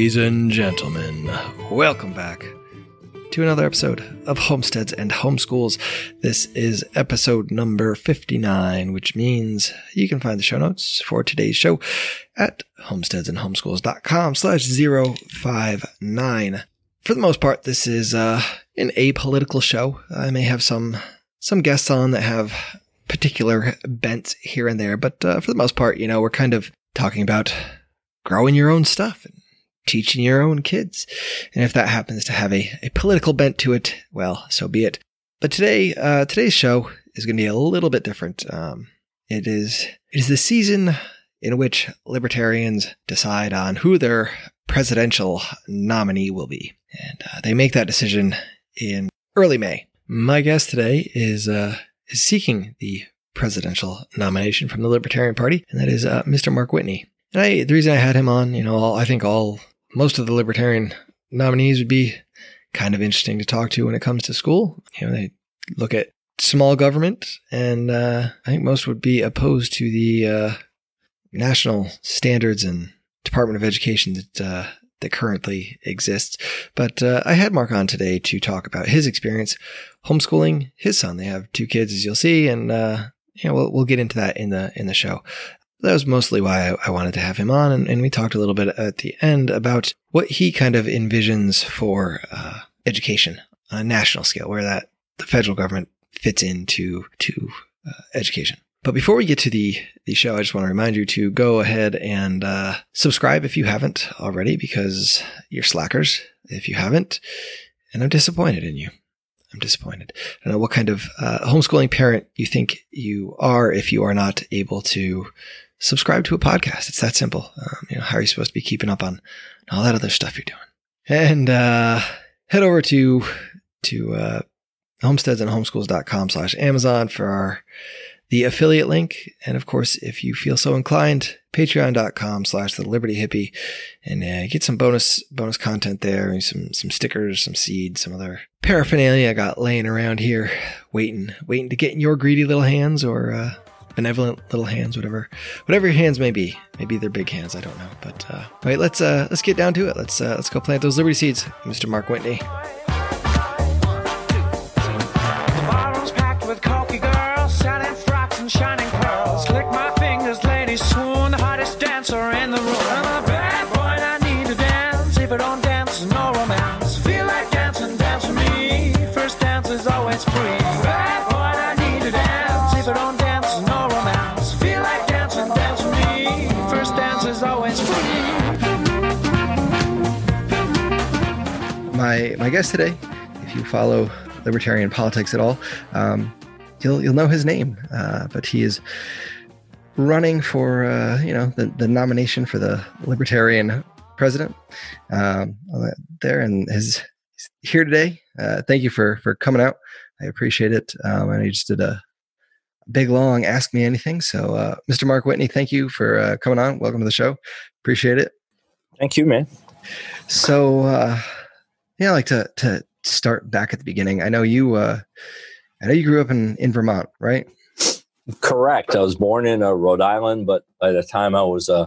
Ladies and gentlemen, welcome back to another episode of Homesteads and Homeschools. This is episode number 59, which means you can find the show notes for today's show at homesteadsandhomeschools.com slash 059. For the most part, this is uh, an apolitical show. I may have some some guests on that have particular bents here and there, but uh, for the most part, you know, we're kind of talking about growing your own stuff and teaching your own kids. And if that happens to have a, a political bent to it, well, so be it. But today, uh, today's show is going to be a little bit different. Um, it is it is the season in which libertarians decide on who their presidential nominee will be, and uh, they make that decision in early May. My guest today is uh, is seeking the presidential nomination from the Libertarian Party, and that is uh, Mr. Mark Whitney. And I, the reason I had him on, you know, all, I think all most of the Libertarian nominees would be kind of interesting to talk to when it comes to school. You know, they look at small government, and uh, I think most would be opposed to the uh, national standards and Department of Education that uh, that currently exists. But uh, I had Mark on today to talk about his experience homeschooling his son. They have two kids, as you'll see, and uh, you know we'll, we'll get into that in the in the show. That was mostly why I, wanted to have him on, and, and, we talked a little bit at the end about what he kind of envisions for uh, education on a national scale, where that the federal government fits into to uh, education. But before we get to the the show, I just want to remind you to go ahead and uh, subscribe if you haven't already, because you're slackers if you haven't, and I'm disappointed in you. I'm disappointed. I don't know what kind of uh, homeschooling parent you think you are if you are not able to subscribe to a podcast. It's that simple. Um, you know, how are you supposed to be keeping up on all that other stuff you're doing? And uh, head over to to uh, homesteadsandhomeschools.com slash Amazon for our the affiliate link. And of course, if you feel so inclined, patreon.com slash the liberty hippie and uh, get some bonus, bonus content there, some, some stickers, some seeds, some other paraphernalia I got laying around here, waiting, waiting to get in your greedy little hands or, uh, benevolent little hands, whatever, whatever your hands may be. Maybe they're big hands. I don't know. But, uh, all right, let's, uh, let's get down to it. Let's, uh, let's go plant those liberty seeds. Mr. Mark Whitney. My my guest today, if you follow libertarian politics at all, um, you'll you'll know his name. Uh, but he is running for uh, you know the, the nomination for the libertarian president um, there, and his here today. Uh, thank you for for coming out. I appreciate it. Um, and he just did a big long ask me anything. So, uh, Mr. Mark Whitney, thank you for uh, coming on. Welcome to the show. Appreciate it. Thank you, man. So, uh, yeah, I like to to start back at the beginning. I know you. Uh, I know you grew up in in Vermont, right? Correct. I was born in uh, Rhode Island, but by the time I was uh,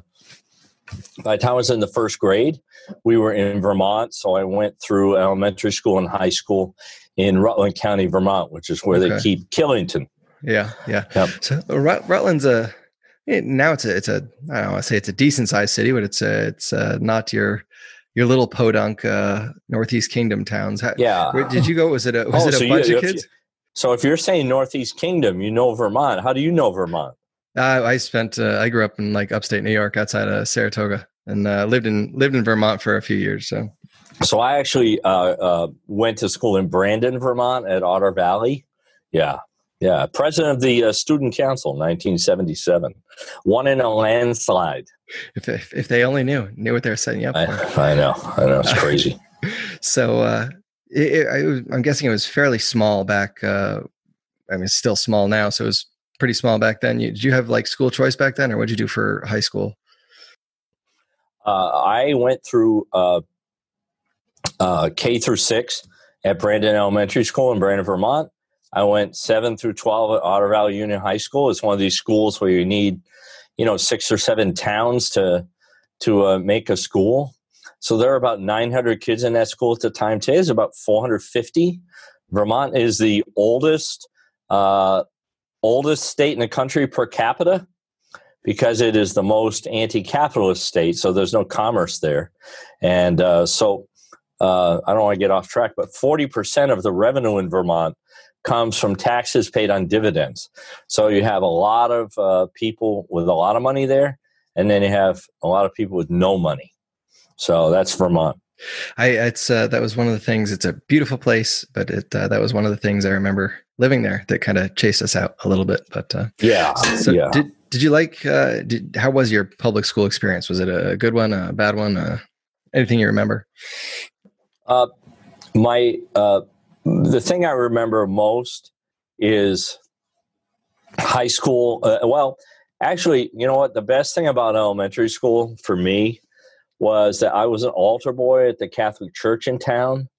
by the time I was in the first grade, we were in Vermont. So I went through elementary school and high school in Rutland County, Vermont, which is where okay. they keep Killington. Yeah, yeah. Yep. So Rut- Rutland's a now it's a it's a I don't know I say it's a decent sized city, but it's a it's a, not your your little podunk uh, Northeast Kingdom towns. How, yeah. Where, did you go? Was it a was oh, it a so bunch you, of kids? so if you're saying Northeast Kingdom, you know Vermont. How do you know Vermont? Uh, I spent uh, I grew up in like upstate New York, outside of Saratoga, and uh, lived in lived in Vermont for a few years. So, so I actually uh, uh, went to school in Brandon, Vermont, at Otter Valley. Yeah, yeah, president of the uh, student council, 1977, won in a landslide. If, if, if they only knew knew what they were setting you up I, for. I know, I know, it's crazy. so uh, it, it, I'm guessing it was fairly small back. Uh, I mean, it's still small now, so it was pretty small back then. You, did you have like school choice back then, or what did you do for high school? Uh, I went through uh, uh, K through six at Brandon Elementary School in Brandon, Vermont I went seven through 12 at Otter Valley Union High School. It's one of these schools where you need, you know, six or seven towns to, to uh, make a school. So there are about 900 kids in that school at the time. Today is about 450. Vermont is the oldest uh, oldest state in the country per capita because it is the most anti-capitalist state. So there's no commerce there, and uh, so uh, I don't want to get off track, but 40% of the revenue in Vermont comes from taxes paid on dividends. So you have a lot of uh, people with a lot of money there, and then you have a lot of people with no money. So that's Vermont. I it's uh, that was one of the things. It's a beautiful place, but it uh, that was one of the things I remember living there that kind of chased us out a little bit. But uh, yeah, so yeah. Did did you like? Uh, did how was your public school experience? Was it a good one, a bad one? Uh, anything you remember? Uh, my uh, the thing I remember most is high school. Uh, well, actually, you know what? The best thing about elementary school for me was that I was an altar boy at the Catholic Church in town.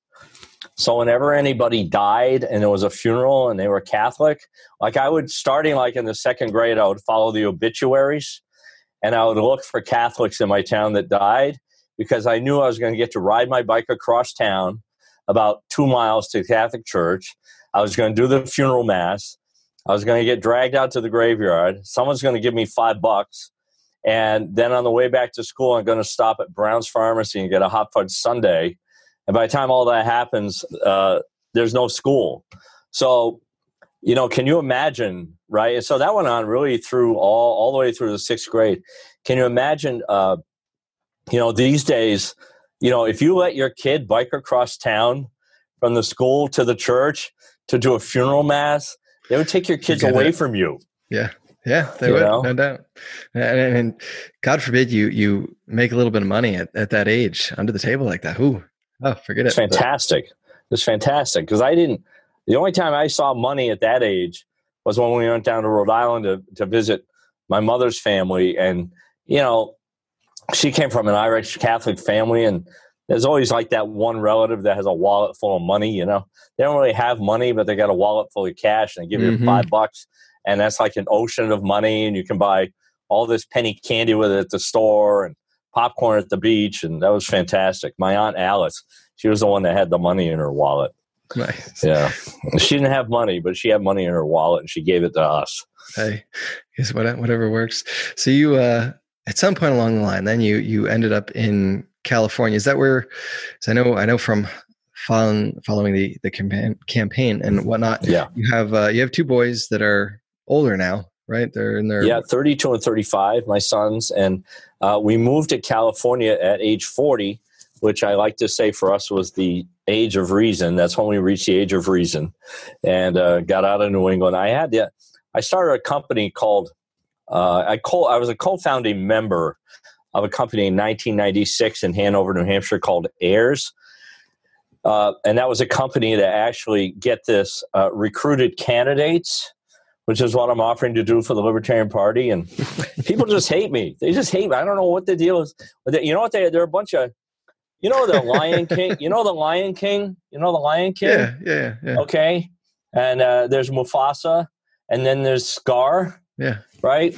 So whenever anybody died and there was a funeral and they were Catholic, like I would starting like in the second grade, I would follow the obituaries and I would look for Catholics in my town that died because I knew I was going to get to ride my bike across town about two miles to the Catholic Church. I was going to do the funeral mass. I was going to get dragged out to the graveyard. Someone's going to give me five bucks. And then on the way back to school, I'm going to stop at Brown's Pharmacy and get a hot fudge sundae. And by the time all that happens, uh, there's no school. So, you know, can you imagine, right? And so that went on really through all, all the way through the sixth grade. Can you imagine, uh, you know, these days, you know, if you let your kid bike across town from the school to the church to do a funeral mass, they would take your kids away it. from you. Yeah. Yeah, they you would, know? no doubt. And, and, God forbid you you make a little bit of money at, at that age under the table like that. Ooh, oh, forget it. it's it. Fantastic. It's fantastic because I didn't. The only time I saw money at that age was when we went down to Rhode Island to, to visit my mother's family, and you know, she came from an Irish Catholic family, and there's always like that one relative that has a wallet full of money. You know, they don't really have money, but they got a wallet full of cash, and they give you mm-hmm. five bucks, and that's like an ocean of money, and you can buy all this penny candy with it at the store and popcorn at the beach, and that was fantastic. My aunt Alice, she was the one that had the money in her wallet. Nice. Yeah, she didn't have money, but she had money in her wallet, and she gave it to us. Hey, guess what? Whatever works. So you, uh, at some point along the line, then you you ended up in California. Is that where? I know I know from following following the the campaign campaign and whatnot. Yeah, you have uh, you have two boys that are older now, right? They're in their yeah, thirty two and thirty five. My sons and uh, we moved to California at age forty, which I like to say for us was the age of reason. That's when we reached the age of reason, and uh, got out of New England. I had the I started a company called uh, I, co- I was a co-founding member of a company in 1996 in Hanover, New Hampshire called Ayers. Uh, and that was a company that actually, get this, uh, recruited candidates, which is what I'm offering to do for the Libertarian Party. And people just hate me. They just hate me. I don't know what the deal is. But you know what? They, they're a bunch of, you know, the Lion King. You know the Lion King. You know the Lion King. Yeah, yeah, yeah. Okay, and uh, there's Mufasa, and then there's Scar. Yeah. Right?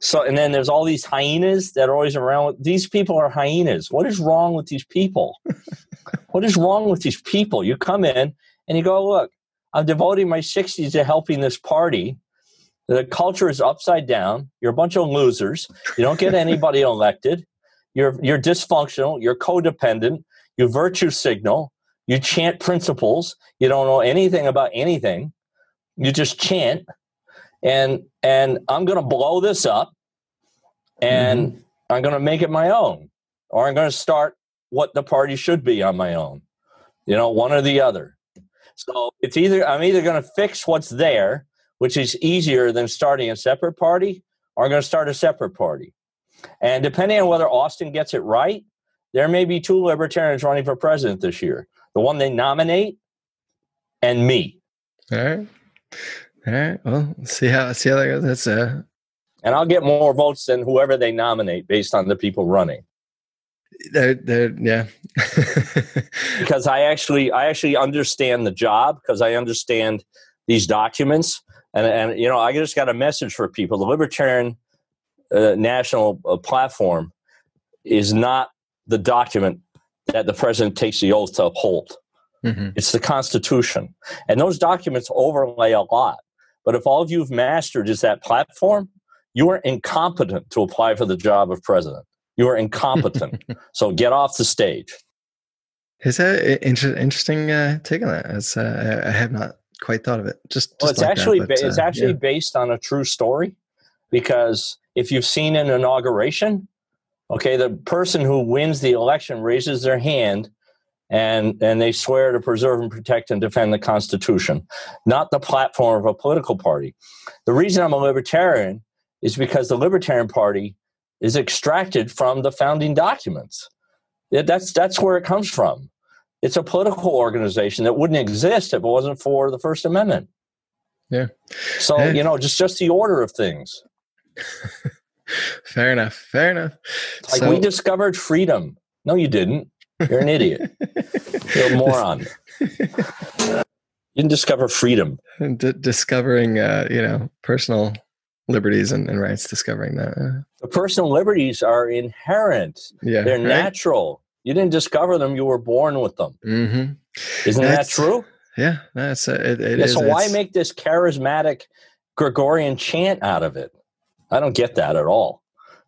So, and then there's all these hyenas that are always around. These people are hyenas. What is wrong with these people? what is wrong with these people? You come in and you go, look, I'm devoting my 60s to helping this party. The culture is upside down. You're a bunch of losers. You don't get anybody elected. You're, you're dysfunctional. You're codependent. You virtue signal. You chant principles. You don't know anything about anything. You just chant and and I'm going to blow this up and mm-hmm. I'm going to make it my own or I'm going to start what the party should be on my own. You know, one or the other. So it's either I'm either going to fix what's there, which is easier than starting a separate party, or I'm going to start a separate party. And depending on whether Austin gets it right, there may be two libertarians running for president this year. The one they nominate and me. All right. All right. Well, see how see how that goes. That's uh and I'll get more votes than whoever they nominate based on the people running. They're, they're, yeah. because I actually I actually understand the job because I understand these documents and and you know I just got a message for people. The Libertarian uh, National uh, Platform is not the document that the president takes the oath to uphold. Mm-hmm. It's the Constitution. And those documents overlay a lot. But if all of you've mastered is that platform, you are incompetent to apply for the job of president. You are incompetent. so get off the stage. Is that inter- interesting uh, take on that? Uh, I have not quite thought of it. Just, just well, it's like actually that, but, it's uh, actually yeah. based on a true story because if you've seen an inauguration, okay, the person who wins the election raises their hand and and they swear to preserve and protect and defend the Constitution, not the platform of a political party. The reason I'm a libertarian is because the Libertarian Party is extracted from the founding documents. That's that's where it comes from. It's a political organization that wouldn't exist if it wasn't for the First Amendment. Yeah. So Yeah. you know, just just the order of things. Fair enough. Fair enough. Like So- we discovered freedom. No, you didn't. You're an idiot. You're a moron. You didn't discover freedom. D- discovering, uh, you know, personal liberties and, and rights. Discovering that. Uh, The personal liberties are inherent. yeah. They're natural. You didn't discover them. You were born with them. Mm-hmm. Isn't That's- that true? Yeah. That's uh, it. it Yeah, is, so why make this charismatic Gregorian chant out of it? I don't get that at all.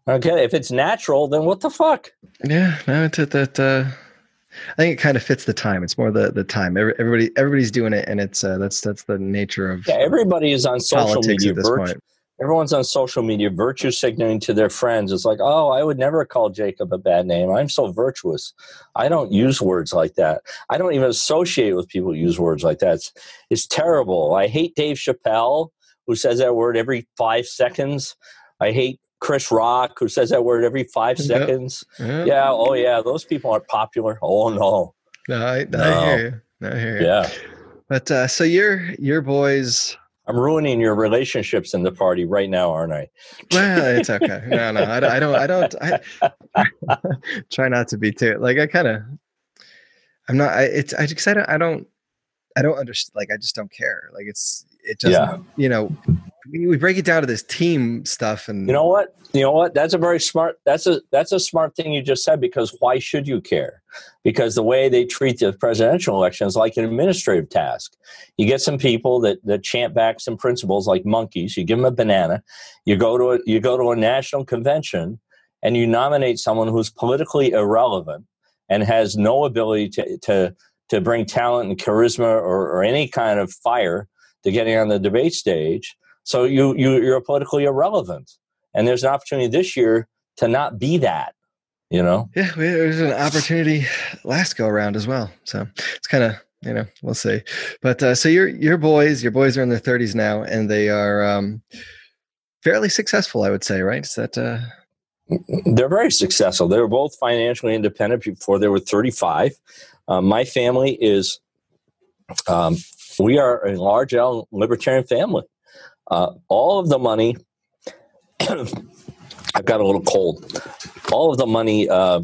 Okay, if it's natural, then what the fuck? Yeah, no, it's that. Uh, I think it kind of fits the time. It's more the the time. Every, everybody everybody's doing it, and it's uh, that's that's the nature of Yeah, everybody is on social media. at this Virtue, point. everyone's on social media, virtue signaling to their friends. It's like, oh, I would never call Jacob a bad name. I'm so virtuous. I don't use words like that. I don't even associate with people who use words like that. It's, it's terrible. I hate Dave Chappelle, who says that word every five seconds. I hate Chris Rock, who says that word every five seconds. Yeah, Yeah, oh yeah, those people aren't popular. Oh no. no, I, I No. hear you. I hear you. Yeah. But uh, so your your boys. I'm ruining your relationships in the party right now, aren't I? Well, it's okay. No, no, I, don't- I don't. I don't. I try not to be too like. I kind of. I'm not. I, it's. I just. I don't. I don't. I don't understand. Like, I just don't care. Like, it's. It just. Yeah. You know, we, break it down to this team stuff, and You know what? You know what? That's a very smart. That's a that's a smart thing you just said. Because why should you care? Because the way they treat the presidential election is like an administrative task. You get some people that that chant back some principles like monkeys. You give them a banana. You go to a you go to a national convention, and you nominate someone who's politically irrelevant and has no ability to to to bring talent and charisma or, or any kind of fire to getting on the debate stage. So you you you're politically irrelevant and there's an opportunity this year to not be that you know Yeah, there's an opportunity last go around as well. So it's kind of you know we'll see. But uh, so your your boys, your boys are in their 30s now, and they are um, fairly successful, I would say. Right? Is that uh, they're very successful they were both financially independent before they were 35 um, my family is um, we are a large L libertarian family uh, all of the money i've got a little cold. All of the money uh,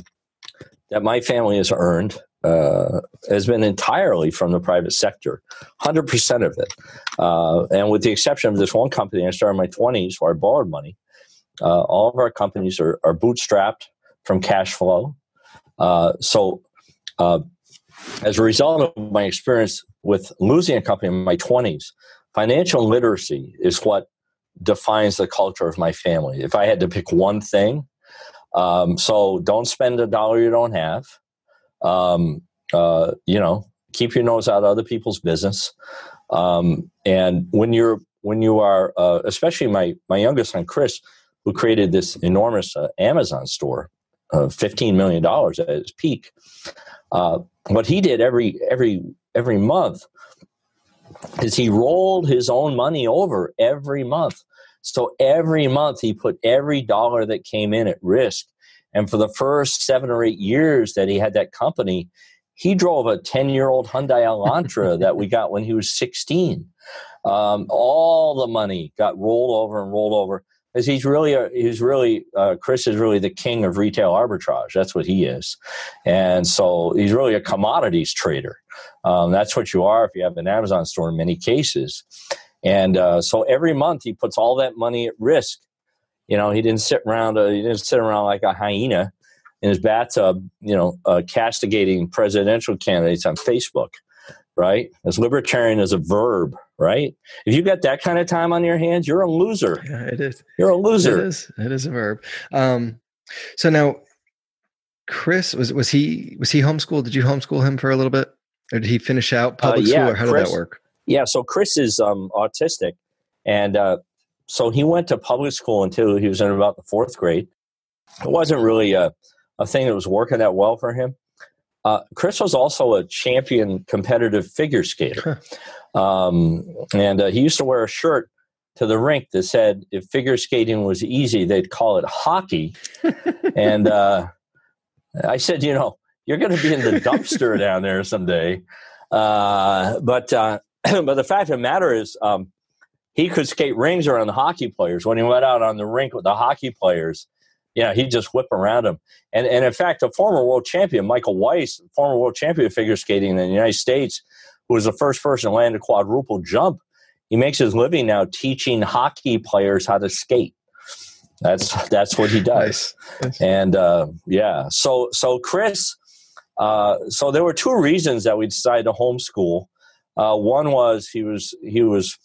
that my family has earned uh, has been entirely from the private sector 100% of it. Uh, and with the exception of this one company i started in my 20s where i borrowed money. Uh, all of our companies are, are bootstrapped from cash flow. Uh, so, uh, as a result of my experience with losing a company in my 20s, financial literacy is what defines the culture of my family. If I had to pick one thing, um, so don't spend a dollar you don't have. Um, uh, you know, keep your nose out of other people's business. Um, and when you're when you are, uh, especially my my youngest son Chris, who created this enormous uh, Amazon store, uh, fifteen million dollars at its peak. Uh, what he did every every every month is he rolled his own money over every month. So every month he put every dollar that came in at risk. And for the first seven or eight years that he had that company, he drove a 10 year old Hyundai Elantra that we got when he was 16. Um, all the money got rolled over and rolled over because he's really a, he's really uh, Chris is really the king of retail arbitrage. That's what he is, and so he's really a commodities trader. Um, that's what you are if you have an Amazon store in many cases. And uh, so every month he puts all that money at risk. You know, he didn't sit around. Uh, he didn't sit around like a hyena. in his bathtub, you know, uh, castigating presidential candidates on Facebook, right? As libertarian as a verb, right? If you got that kind of time on your hands, you're a loser. Yeah, it is. You're a loser. It is. It is a verb. Um, so now, Chris was was he was he homeschooled? Did you homeschool him for a little bit, or did he finish out public Uh, yeah, school, or how Chris- did that work? Yeah, so Chris is um, autistic, and uh, so he went to public school until he was in about the fourth grade. It wasn't really a, a thing that was working that well for him. Uh, Chris was also a champion competitive figure skater, um, and uh, he used to wear a shirt to the rink that said, "If figure skating was easy, they'd call it hockey." and uh, I said, "You know, you're going to be in the dumpster down there someday." Uh, but uh, but the fact of the matter is, um, he could skate rings around the hockey players. When he went out on the rink with the hockey players, yeah, he'd just whip around them. And and in fact, a former world champion, Michael Weiss, former world champion of figure skating in the United States, who was the first person to land a quadruple jump, he makes his living now teaching hockey players how to skate. That's that's what he does. Nice. And uh, yeah, so so Chris, uh, so there were two reasons that we decided to homeschool. Uh, one was he was he was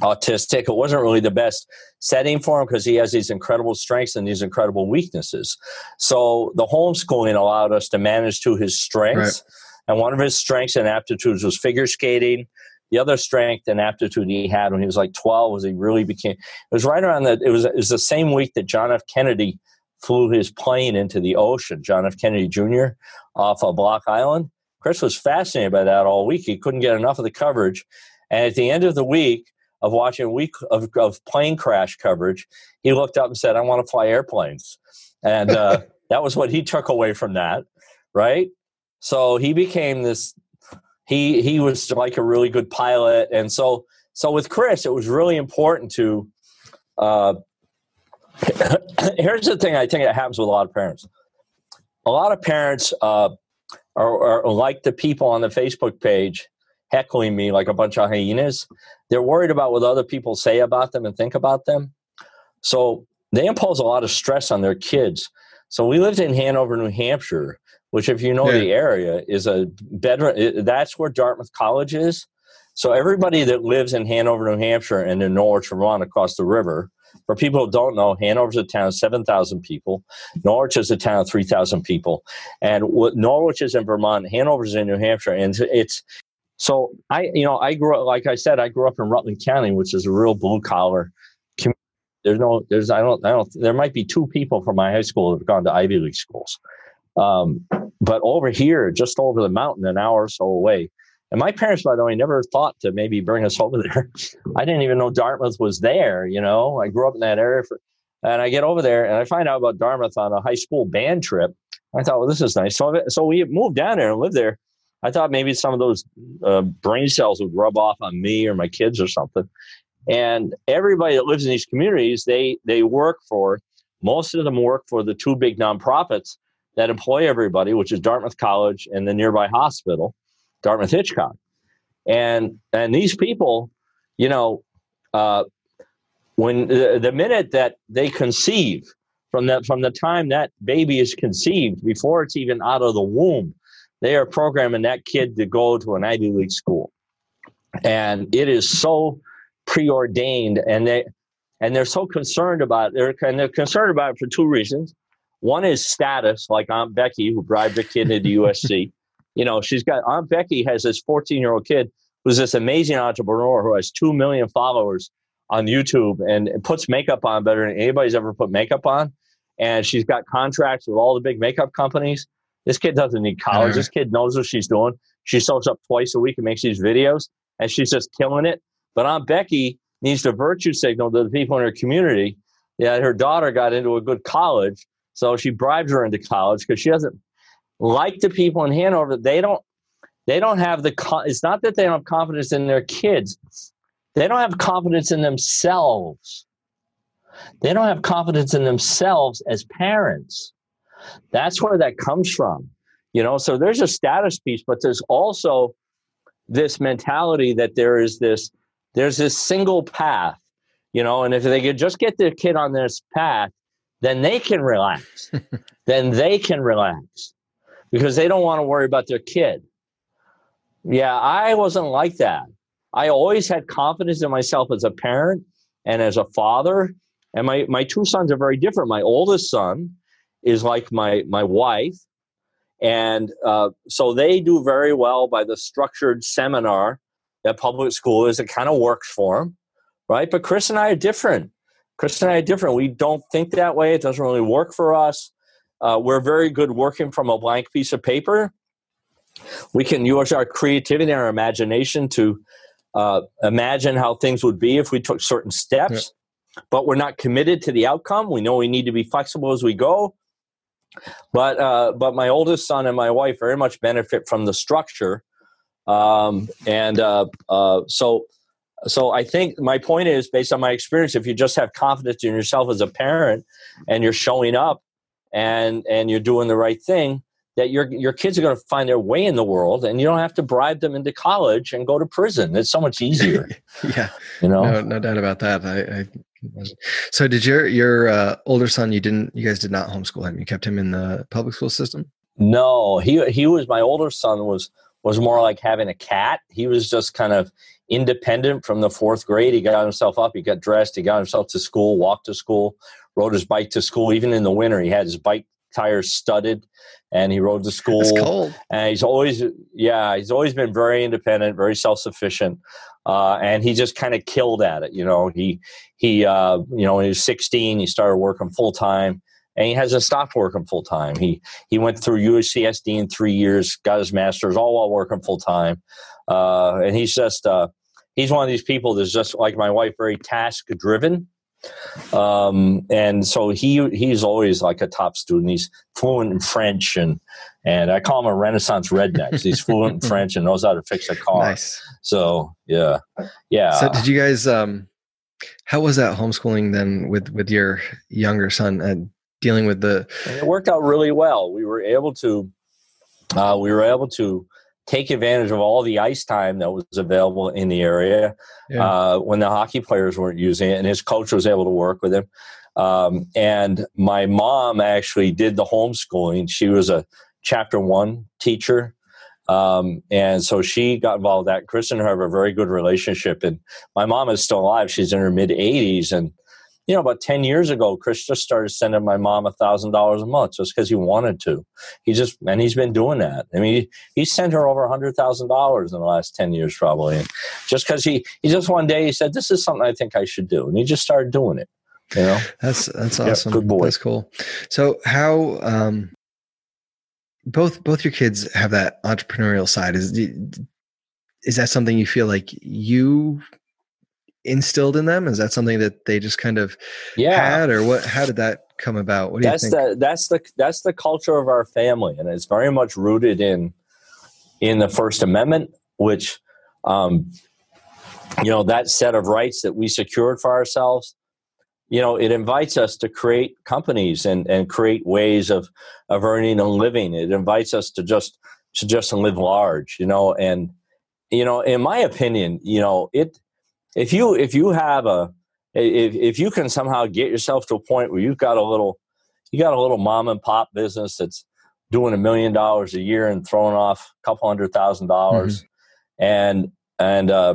autistic. It wasn't really the best setting for him because he has these incredible strengths and these incredible weaknesses. So the homeschooling allowed us to manage to his strengths. And one of his strengths and aptitudes was figure skating. The other strength and aptitude he had when he was like 12 was he really became, it was right around that, it was, it was the same week that John F. Kennedy flew his plane into the ocean, John F. Kennedy Jr. off of Block Island. Chris was fascinated by that all week. He couldn't get enough of the coverage. And at the end of the week of watching a week of, of plane crash coverage, he looked up and said, I want to fly airplanes. And uh, that was what he took away from that, right? So he became this, he, he was like a really good pilot. And so, so with Chris, it was really important to, uh, here's the thing I think that happens with a lot of parents. A lot of parents uh, are, are like the people on the Facebook page heckling me like a bunch of hyenas. They're worried about what other people say about them and think about them. So they impose a lot of stress on their kids. So we lived in Hanover, New Hampshire, which, if you know Yeah. the area, is a bedroom. That's where Dartmouth College is. So everybody that lives in Hanover, New Hampshire, and in Norwich, Vermont, across the river. For people who don't know, Hanover's a town of seven thousand people. Norwich is a town of three thousand people, and what Norwich is in Vermont, Hanover's in New Hampshire, and it's so I, you know, I grew up, like I said, I grew up in Rutland County, which is a real blue collar. There's no, there's, I don't, I don't, there might be two people from my high school that have gone to Ivy League schools. Um, but over here, just over the mountain, an hour or so away, and my parents, by the way, never thought to maybe bring us over there. I didn't even know Dartmouth was there. You know, I grew up in that area, for, and I get over there and I find out about Dartmouth on a high school band trip. I thought, well, this is nice. So, so we moved down there and lived there. I thought maybe some of those uh, brain cells would rub off on me or my kids or something. And everybody that lives in these communities, they they work for most of them work for the two big nonprofits that employ everybody, which is Dartmouth College and the nearby hospital, Dartmouth Hitchcock. And and these people, you know, uh, when the, the minute that they conceive, from that from the time that baby is conceived, before it's even out of the womb, they are programming that kid to go to an Ivy League school, and it is so preordained, and they and they're so concerned about they're and they're concerned about it for two reasons. One is status, like Aunt Becky, who bribed her kid into USC. You know, she's got Aunt Becky has this 14 year old kid who's this amazing entrepreneur who has two million followers on YouTube and puts makeup on better than anybody's ever put makeup on. And she's got contracts with all the big makeup companies. This kid doesn't need college. Mhm. This kid knows what she's doing. She shows up twice a week and makes these videos, and she's just killing it. But Aunt Becky needs to virtue signal to the people in her community that her daughter got into a good college. So she bribes her into college because she doesn't like the people in Hanover. They don't. They don't have the. It's not that they don't have confidence in their kids. They don't have confidence in themselves. They don't have confidence in themselves as parents. That's where that comes from. You know, so there's a status piece, but there's also this mentality that there is this there's this single path, you know, and if they could just get their kid on this path, then they can relax. then they can relax because they don't want to worry about their kid. Yeah, I wasn't like that. I always had confidence in myself as a parent and as a father. And my, my two sons are very different. My oldest son is like my, my wife. And uh, so they do very well by the structured seminar that public school is. It kind of works for them, right? But Chris and I are different. Chris and I are different. We don't think that way. It doesn't really work for us. Uh, we're very good working from a blank piece of paper. We can use our creativity and our imagination to uh, imagine how things would be if we took certain steps, yeah. but we're not committed to the outcome. We know we need to be flexible as we go. But uh, but my oldest son and my wife very much benefit from the structure, um, and uh, uh, so so I think my point is based on my experience. If you just have confidence in yourself as a parent, and you're showing up, and and you're doing the right thing, that your your kids are going to find their way in the world, and you don't have to bribe them into college and go to prison. It's so much easier. yeah, you know, no, no doubt about that. I, I so did your your uh, older son? You didn't. You guys did not homeschool him. You kept him in the public school system. No, he he was my older son was was more like having a cat. He was just kind of independent from the fourth grade. He got himself up, he got dressed, he got himself to school, walked to school, rode his bike to school. Even in the winter, he had his bike tires studded and he rode to school. It's cold. And he's always, yeah, he's always been very independent, very self sufficient. Uh, and he just kind of killed at it. You know, he, he, uh, you know, when he was 16, he started working full time and he hasn't stopped working full time. He, he went through USCSD in three years, got his master's all while working full time. Uh, and he's just, uh, he's one of these people that's just like my wife, very task driven um, and so he he's always like a top student. He's fluent in French and and I call him a Renaissance redneck. He's fluent in French and knows how to fix a car. Nice. So yeah, yeah. So did you guys? Um, how was that homeschooling then with with your younger son and dealing with the? It worked out really well. We were able to. Uh, we were able to take advantage of all the ice time that was available in the area yeah. uh, when the hockey players weren't using it, and his coach was able to work with him. Um, and my mom actually did the homeschooling. She was a chapter one teacher. Um, and so she got involved with that. Chris and her have a very good relationship. And my mom is still alive. She's in her mid 80s. And you know, about 10 years ago, Chris just started sending my mom a thousand dollars a month just because he wanted to. He just, and he's been doing that. I mean, he, he sent her over a hundred thousand dollars in the last 10 years, probably. And just because he, he just one day he said, this is something I think I should do. And he just started doing it. You know, that's, that's awesome. Yeah, good boy. That's cool. So how, um, both, both your kids have that entrepreneurial side. Is, is that something you feel like you instilled in them? Is that something that they just kind of yeah. had, or what? How did that come about? What do that's you think? The, that's the that's the culture of our family, and it's very much rooted in in the First Amendment, which um, you know that set of rights that we secured for ourselves. You know, it invites us to create companies and and create ways of of earning a living. It invites us to just to just live large. You know, and you know, in my opinion, you know, it if you if you have a if if you can somehow get yourself to a point where you've got a little you got a little mom and pop business that's doing a million dollars a year and throwing off a couple hundred thousand dollars mm-hmm. and and uh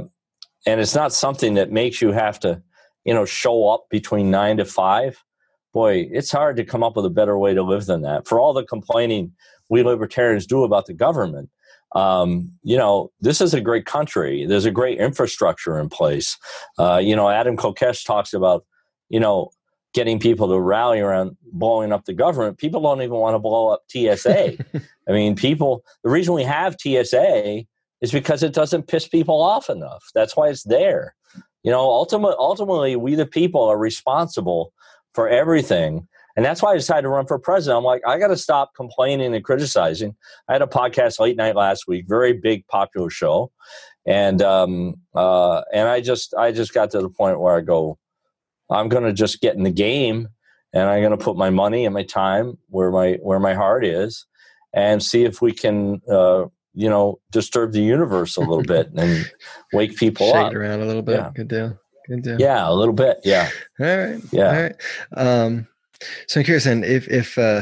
and it's not something that makes you have to you know show up between nine to five boy it's hard to come up with a better way to live than that for all the complaining we libertarians do about the government um, you know, this is a great country. There's a great infrastructure in place. Uh, you know, Adam Kokesh talks about, you know, getting people to rally around blowing up the government. People don't even want to blow up TSA. I mean, people, the reason we have TSA is because it doesn't piss people off enough. That's why it's there. You know, ultimately, ultimately, we the people are responsible for everything. And that's why I decided to run for president. I'm like, I got to stop complaining and criticizing. I had a podcast late night last week, very big, popular show, and um, uh, and I just I just got to the point where I go, I'm going to just get in the game, and I'm going to put my money and my time where my where my heart is, and see if we can. Uh, you know, disturb the universe a little bit and wake people Shake up. Around a little bit. Yeah. Good deal. Good deal. Yeah, a little bit. Yeah. All right. Yeah. All right. Um, So I'm curious, and if if uh,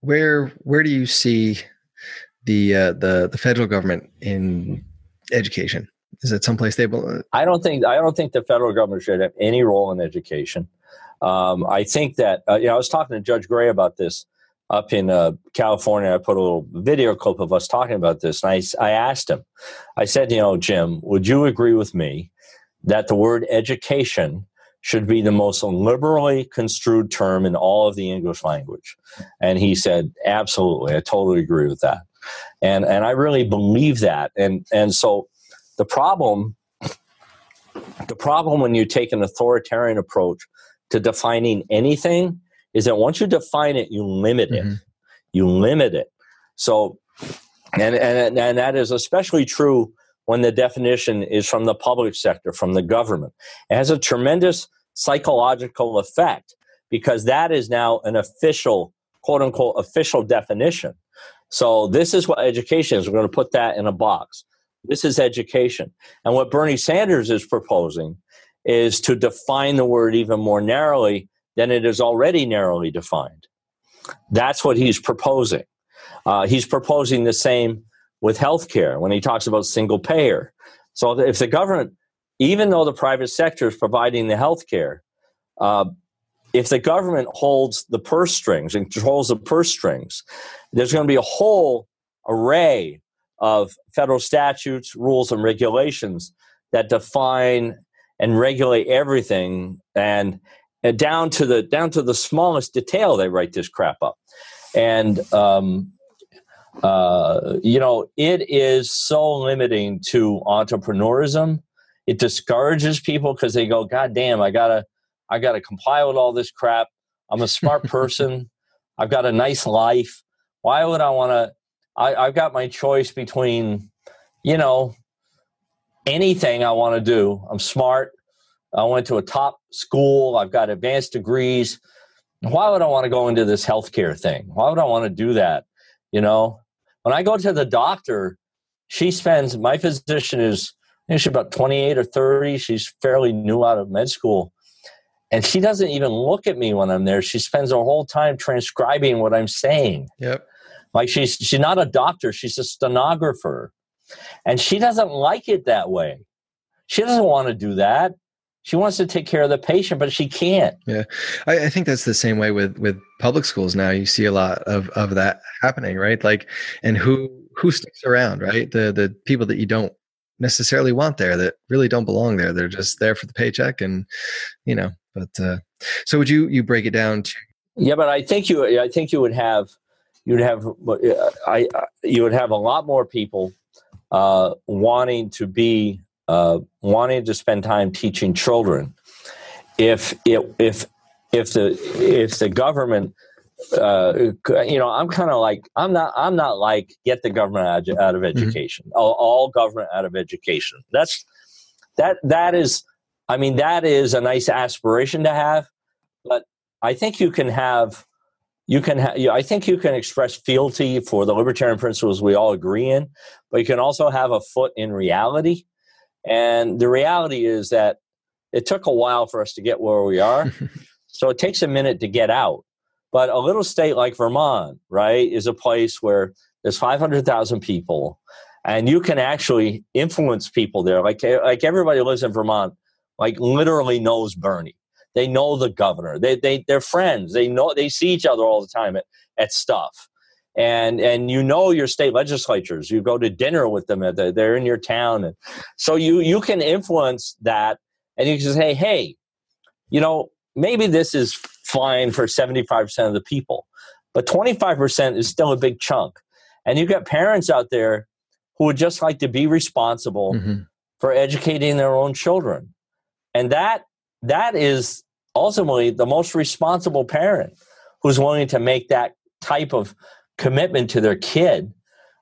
where where do you see the uh, the the federal government in education? Is it someplace they? Will, I don't think I don't think the federal government should have any role in education. Um, I think that uh, you know I was talking to Judge Gray about this up in uh, California. I put a little video clip of us talking about this, and I I asked him. I said, you know, Jim, would you agree with me that the word education should be the most liberally construed term in all of the English language? And he said, absolutely. I totally agree with that. And and I really believe that. And and so the problem the problem when you take an authoritarian approach to defining anything is that once you define it, you limit it. Mm-hmm. You limit it. So, and, and, and that is especially true when the definition is from the public sector, from the government. It has a tremendous psychological effect because that is now an official, quote unquote, official definition. So, this is what education is. We're going to put that in a box. This is education. And what Bernie Sanders is proposing is to define the word even more narrowly than it is already narrowly defined. That's what he's proposing. Uh, he's proposing the same with healthcare when he talks about single payer. So if the government, even though the private sector is providing the healthcare, uh, if the government holds the purse strings and controls the purse strings, there's going to be a whole array of federal statutes, rules, and regulations that define and regulate everything and, and down to the down to the smallest detail they write this crap up. And um, uh, you know it is so limiting to entrepreneurism it discourages people because they go god damn i gotta i gotta comply with all this crap i'm a smart person i've got a nice life why would i want to i've got my choice between you know anything I want to do. I'm smart. I went to a top school. I've got advanced degrees. Why would I want to go into this healthcare thing? Why would I want to do that? You know, when I go to the doctor, she spends, my physician is, I think she's about 28 or 30. She's fairly new out of med school. And she doesn't even look at me when I'm there. She spends her whole time transcribing what I'm saying. Yep. Like she's she's not a doctor, she's a stenographer. And she doesn't like it that way. She doesn't want to do that. She wants to take care of the patient, but she can't. Yeah, I, I, think that's the same way with with public schools now. You see a lot of of that happening, right? Like, and who who sticks around, right? The the people that you don't necessarily want there, that really don't belong there. They're just there for the paycheck, and you know. But uh, so, would you you break it down to? Yeah, but I think you I think you would have you'd have I you would have a lot more people uh, wanting to be uh, wanting to spend time teaching children if it, if if the if the government uh, you know i'm kind of like i'm not i'm not like get the government out, out of mm-hmm. education mm-hmm. all, all, government out of education that's that that is i mean that is a nice aspiration to have but i think you can have you can ha- you, I think you can express fealty for the libertarian principles we all agree in, but you can also have a foot in reality. And the reality is that it took a while for us to get where we are. so it takes a minute to get out. But a little state like Vermont, right, is a place where there's 500,000 people and you can actually influence people there. Like, like everybody lives in Vermont, like literally knows Bernie. They know the governor. They they they're friends. They know they see each other all the time at, at stuff. And and you know your state legislatures. You go to dinner with them. The, they're in your town, and so you you can influence that. And you can say, hey, you know, maybe this is fine for seventy five percent of the people, but twenty five percent is still a big chunk. And you've got parents out there who would just like to be responsible mm-hmm. for educating their own children, and that that is ultimately the most responsible parent who's willing to make that type of commitment to their kid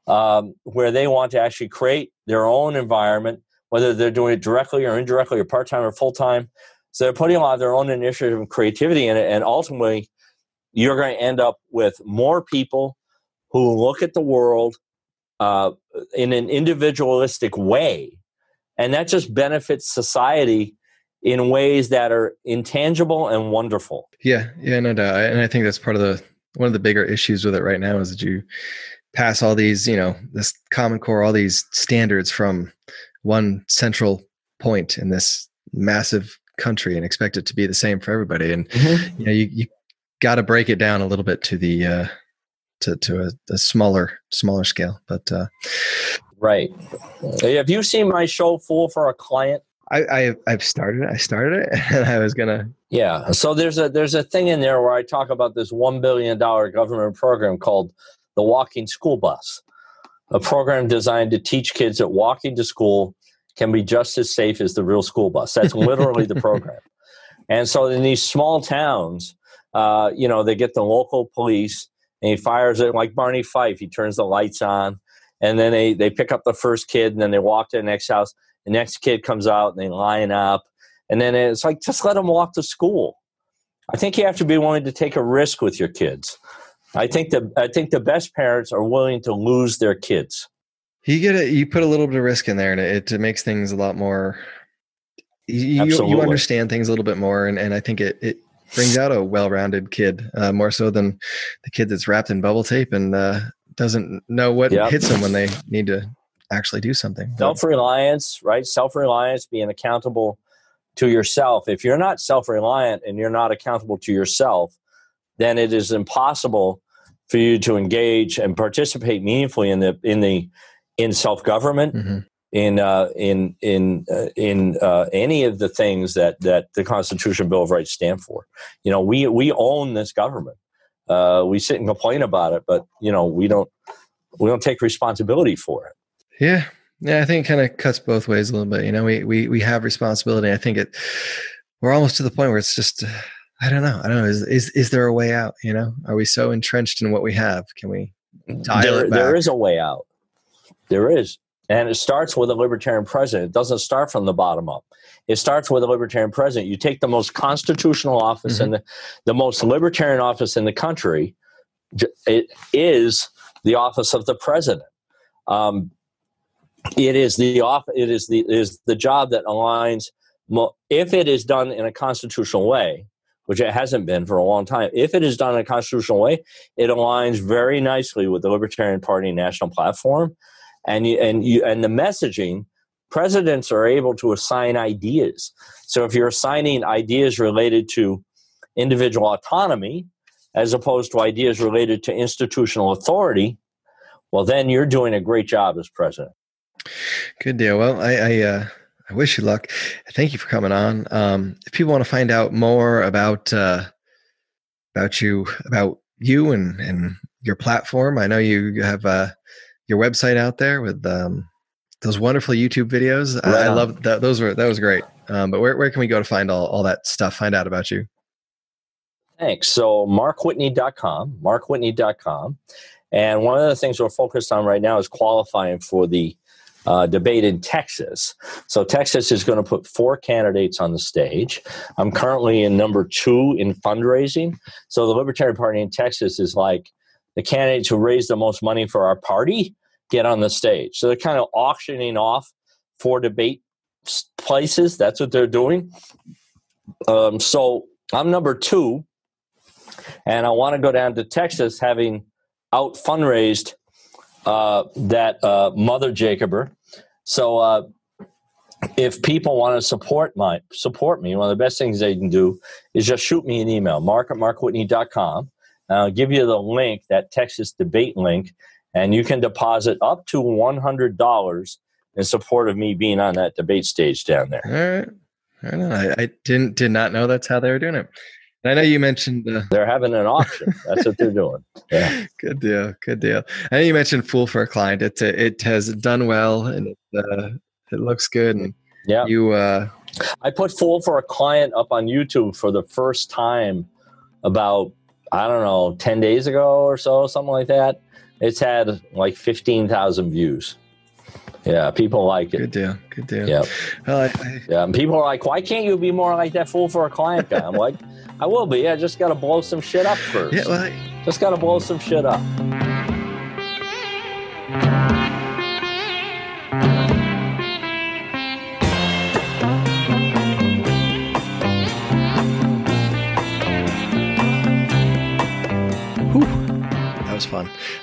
um, where they want to actually create their own environment whether they're doing it directly or indirectly or part-time or full-time so they're putting a lot of their own initiative and creativity in it and ultimately you're going to end up with more people who look at the world uh, in an individualistic way and that just benefits society in ways that are intangible and wonderful. Yeah, yeah, no doubt. And I think that's part of the one of the bigger issues with it right now is that you pass all these, you know, this common core, all these standards from one central point in this massive country and expect it to be the same for everybody. And mm-hmm. you know, you, you got to break it down a little bit to the uh, to to a, a smaller smaller scale. But uh, right, have you seen my show "Fool for a Client"? I, I I've started. I started it, and I was gonna. Yeah. So there's a there's a thing in there where I talk about this one billion dollar government program called the Walking School Bus, a program designed to teach kids that walking to school can be just as safe as the real school bus. That's literally the program. And so in these small towns, uh, you know, they get the local police and he fires it like Barney Fife. He turns the lights on and then they, they pick up the first kid and then they walk to the next house. The next kid comes out and they line up. And then it's like, just let them walk to school. I think you have to be willing to take a risk with your kids. I think the I think the best parents are willing to lose their kids. You get it. You put a little bit of risk in there, and it, it makes things a lot more. You, you understand things a little bit more, and, and I think it it brings out a well-rounded kid uh, more so than the kid that's wrapped in bubble tape and uh, doesn't know what yep. hits them when they need to actually do something. Self-reliance, right? Self-reliance, being accountable to yourself. If you're not self-reliant and you're not accountable to yourself, then it is impossible for you to engage and participate meaningfully in the in the in self government, mm-hmm. in uh, in in uh, in uh, any of the things that that the Constitution Bill of Rights stand for. You know, we we own this government. Uh, we sit and complain about it, but you know, we don't we don't take responsibility for it. Yeah, yeah, I think it kind of cuts both ways a little bit. You know, we we we have responsibility. I think it. We're almost to the point where it's just I don't know. I don't know. Is is is there a way out? You know, are we so entrenched in what we have? Can we dial there, it back? There is a way out. There is, and it starts with a libertarian president. It doesn't start from the bottom up. It starts with a libertarian president. You take the most constitutional office mm-hmm. and the, the most libertarian office in the country. It is the office of the president. Um, it is the off. It is the is the job that aligns. If it is done in a constitutional way, which it hasn't been for a long time. If it is done in a constitutional way, it aligns very nicely with the Libertarian Party national platform, and you, and you, and the messaging. Presidents are able to assign ideas. So if you're assigning ideas related to individual autonomy, as opposed to ideas related to institutional authority, well, then you're doing a great job as president. Good deal. Well, I, I uh, I wish you luck. Thank you for coming on. Um, if people want to find out more about uh, about you, about you and and your platform, I know you have uh, your website out there with um, those wonderful YouTube videos. Right I, I love that. Those were that was great. Um, but where where can we go to find all all that stuff? Find out about you. Thanks. So markwhitney.com, markwhitney.com. And one of the things we're focused on right now is qualifying for the uh, debate in Texas. So Texas is going to put four candidates on the stage. I'm currently in number two in fundraising. So the Libertarian Party in Texas is like the candidates who raise the most money for our party get on the stage. So they're kind of auctioning off four debate places. That's what they're doing. Um, so I'm number two, and I want to go down to Texas having out fundraised uh, that uh, Mother Jacober. So uh, if people want to support my support me, one of the best things they can do is just shoot me an email, mark at markwhitney.com. I'll give you the link, that Texas debate link, and you can deposit up to $100 in support of me being on that debate stage down there. All right. I, know. I, I didn't did not know that's how they were doing it. I know you mentioned uh, they're having an auction. That's what they're doing. Yeah, good deal. Good deal. I know you mentioned "Fool for a Client." It uh, it has done well and it uh, it looks good. And yeah, you. Uh, I put "Fool for a Client" up on YouTube for the first time about I don't know ten days ago or so, something like that. It's had like fifteen thousand views. Yeah, people like it. Good deal. Good deal. Yeah. Well, I, I, yeah. And people are like, "Why can't you be more like that fool for a client guy?" I'm like, "I will be. I just got to blow some shit up first. Yeah. Well, I, just got to blow some shit up."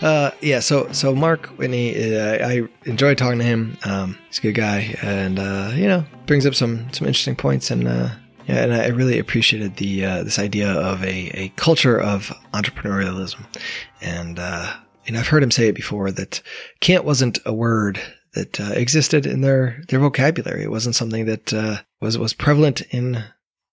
Uh, yeah. So so Mark Whitney, uh, I enjoyed talking to him. Um, he's a good guy, and uh, you know brings up some some interesting points, and uh, yeah, and I really appreciated the uh, this idea of a, a culture of entrepreneurialism, and uh, and I've heard him say it before that can't wasn't a word that existed in their their vocabulary. It wasn't something that was was prevalent in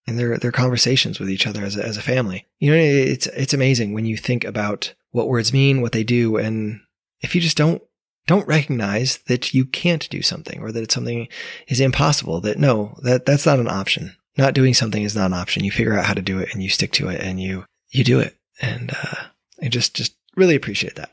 in their their conversations with each other as a, as a family. You know, it's it's amazing when you think about what words mean, what they do, and if you just don't don't recognize that you can't do something or that something is impossible. That no, that that's not an option. Not doing something is not an option. You figure out how to do it and you stick to it and you you do it. And uh, I just just really appreciate that.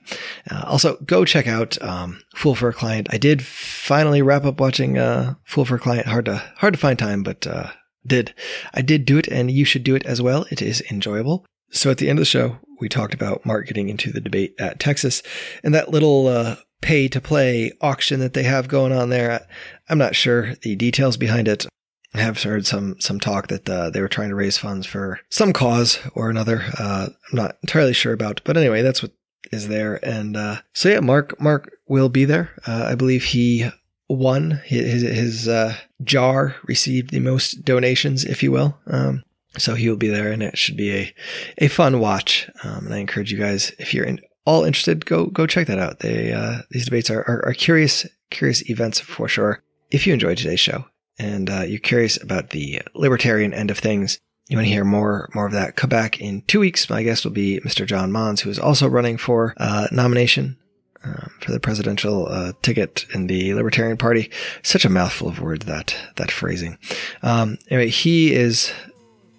Uh, also, go check out um, Fool for a Client. I did finally wrap up watching uh, Fool for a Client. Hard to hard to find time, but uh, did I did do it, and you should do it as well. It is enjoyable. So at the end of the show, we talked about Mark getting into the debate at Texas and that little uh, pay to play auction that they have going on there. I'm not sure the details behind it. I have heard some some talk that uh, they were trying to raise funds for some cause or another. Uh, I'm not entirely sure about, but anyway, that's what is there. And uh, so yeah, Mark Mark will be there. Uh, I believe he won his his uh, jar received the most donations, if you will. Um, so he will be there, and it should be a a fun watch. Um, and I encourage you guys, if you're in, all interested, go go check that out. They uh, these debates are, are, are curious curious events for sure. If you enjoyed today's show and uh, you're curious about the libertarian end of things, you want to hear more more of that, come back in two weeks. My guest will be Mr. John Monds, who is also running for uh, nomination um, for the presidential uh, ticket in the Libertarian Party. Such a mouthful of words that that phrasing. Um, anyway, he is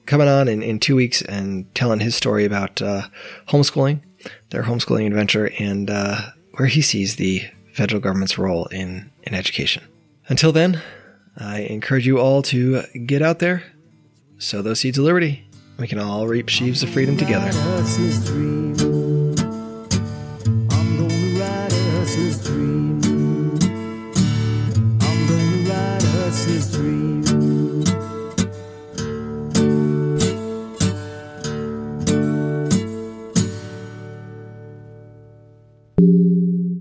coming on in, in two weeks and telling his story about uh, homeschooling, their homeschooling adventure, and uh, where he sees the federal government's role in in education. Until then, I encourage you all to get out there, sow those seeds of liberty. We can all reap sheaves of freedom together.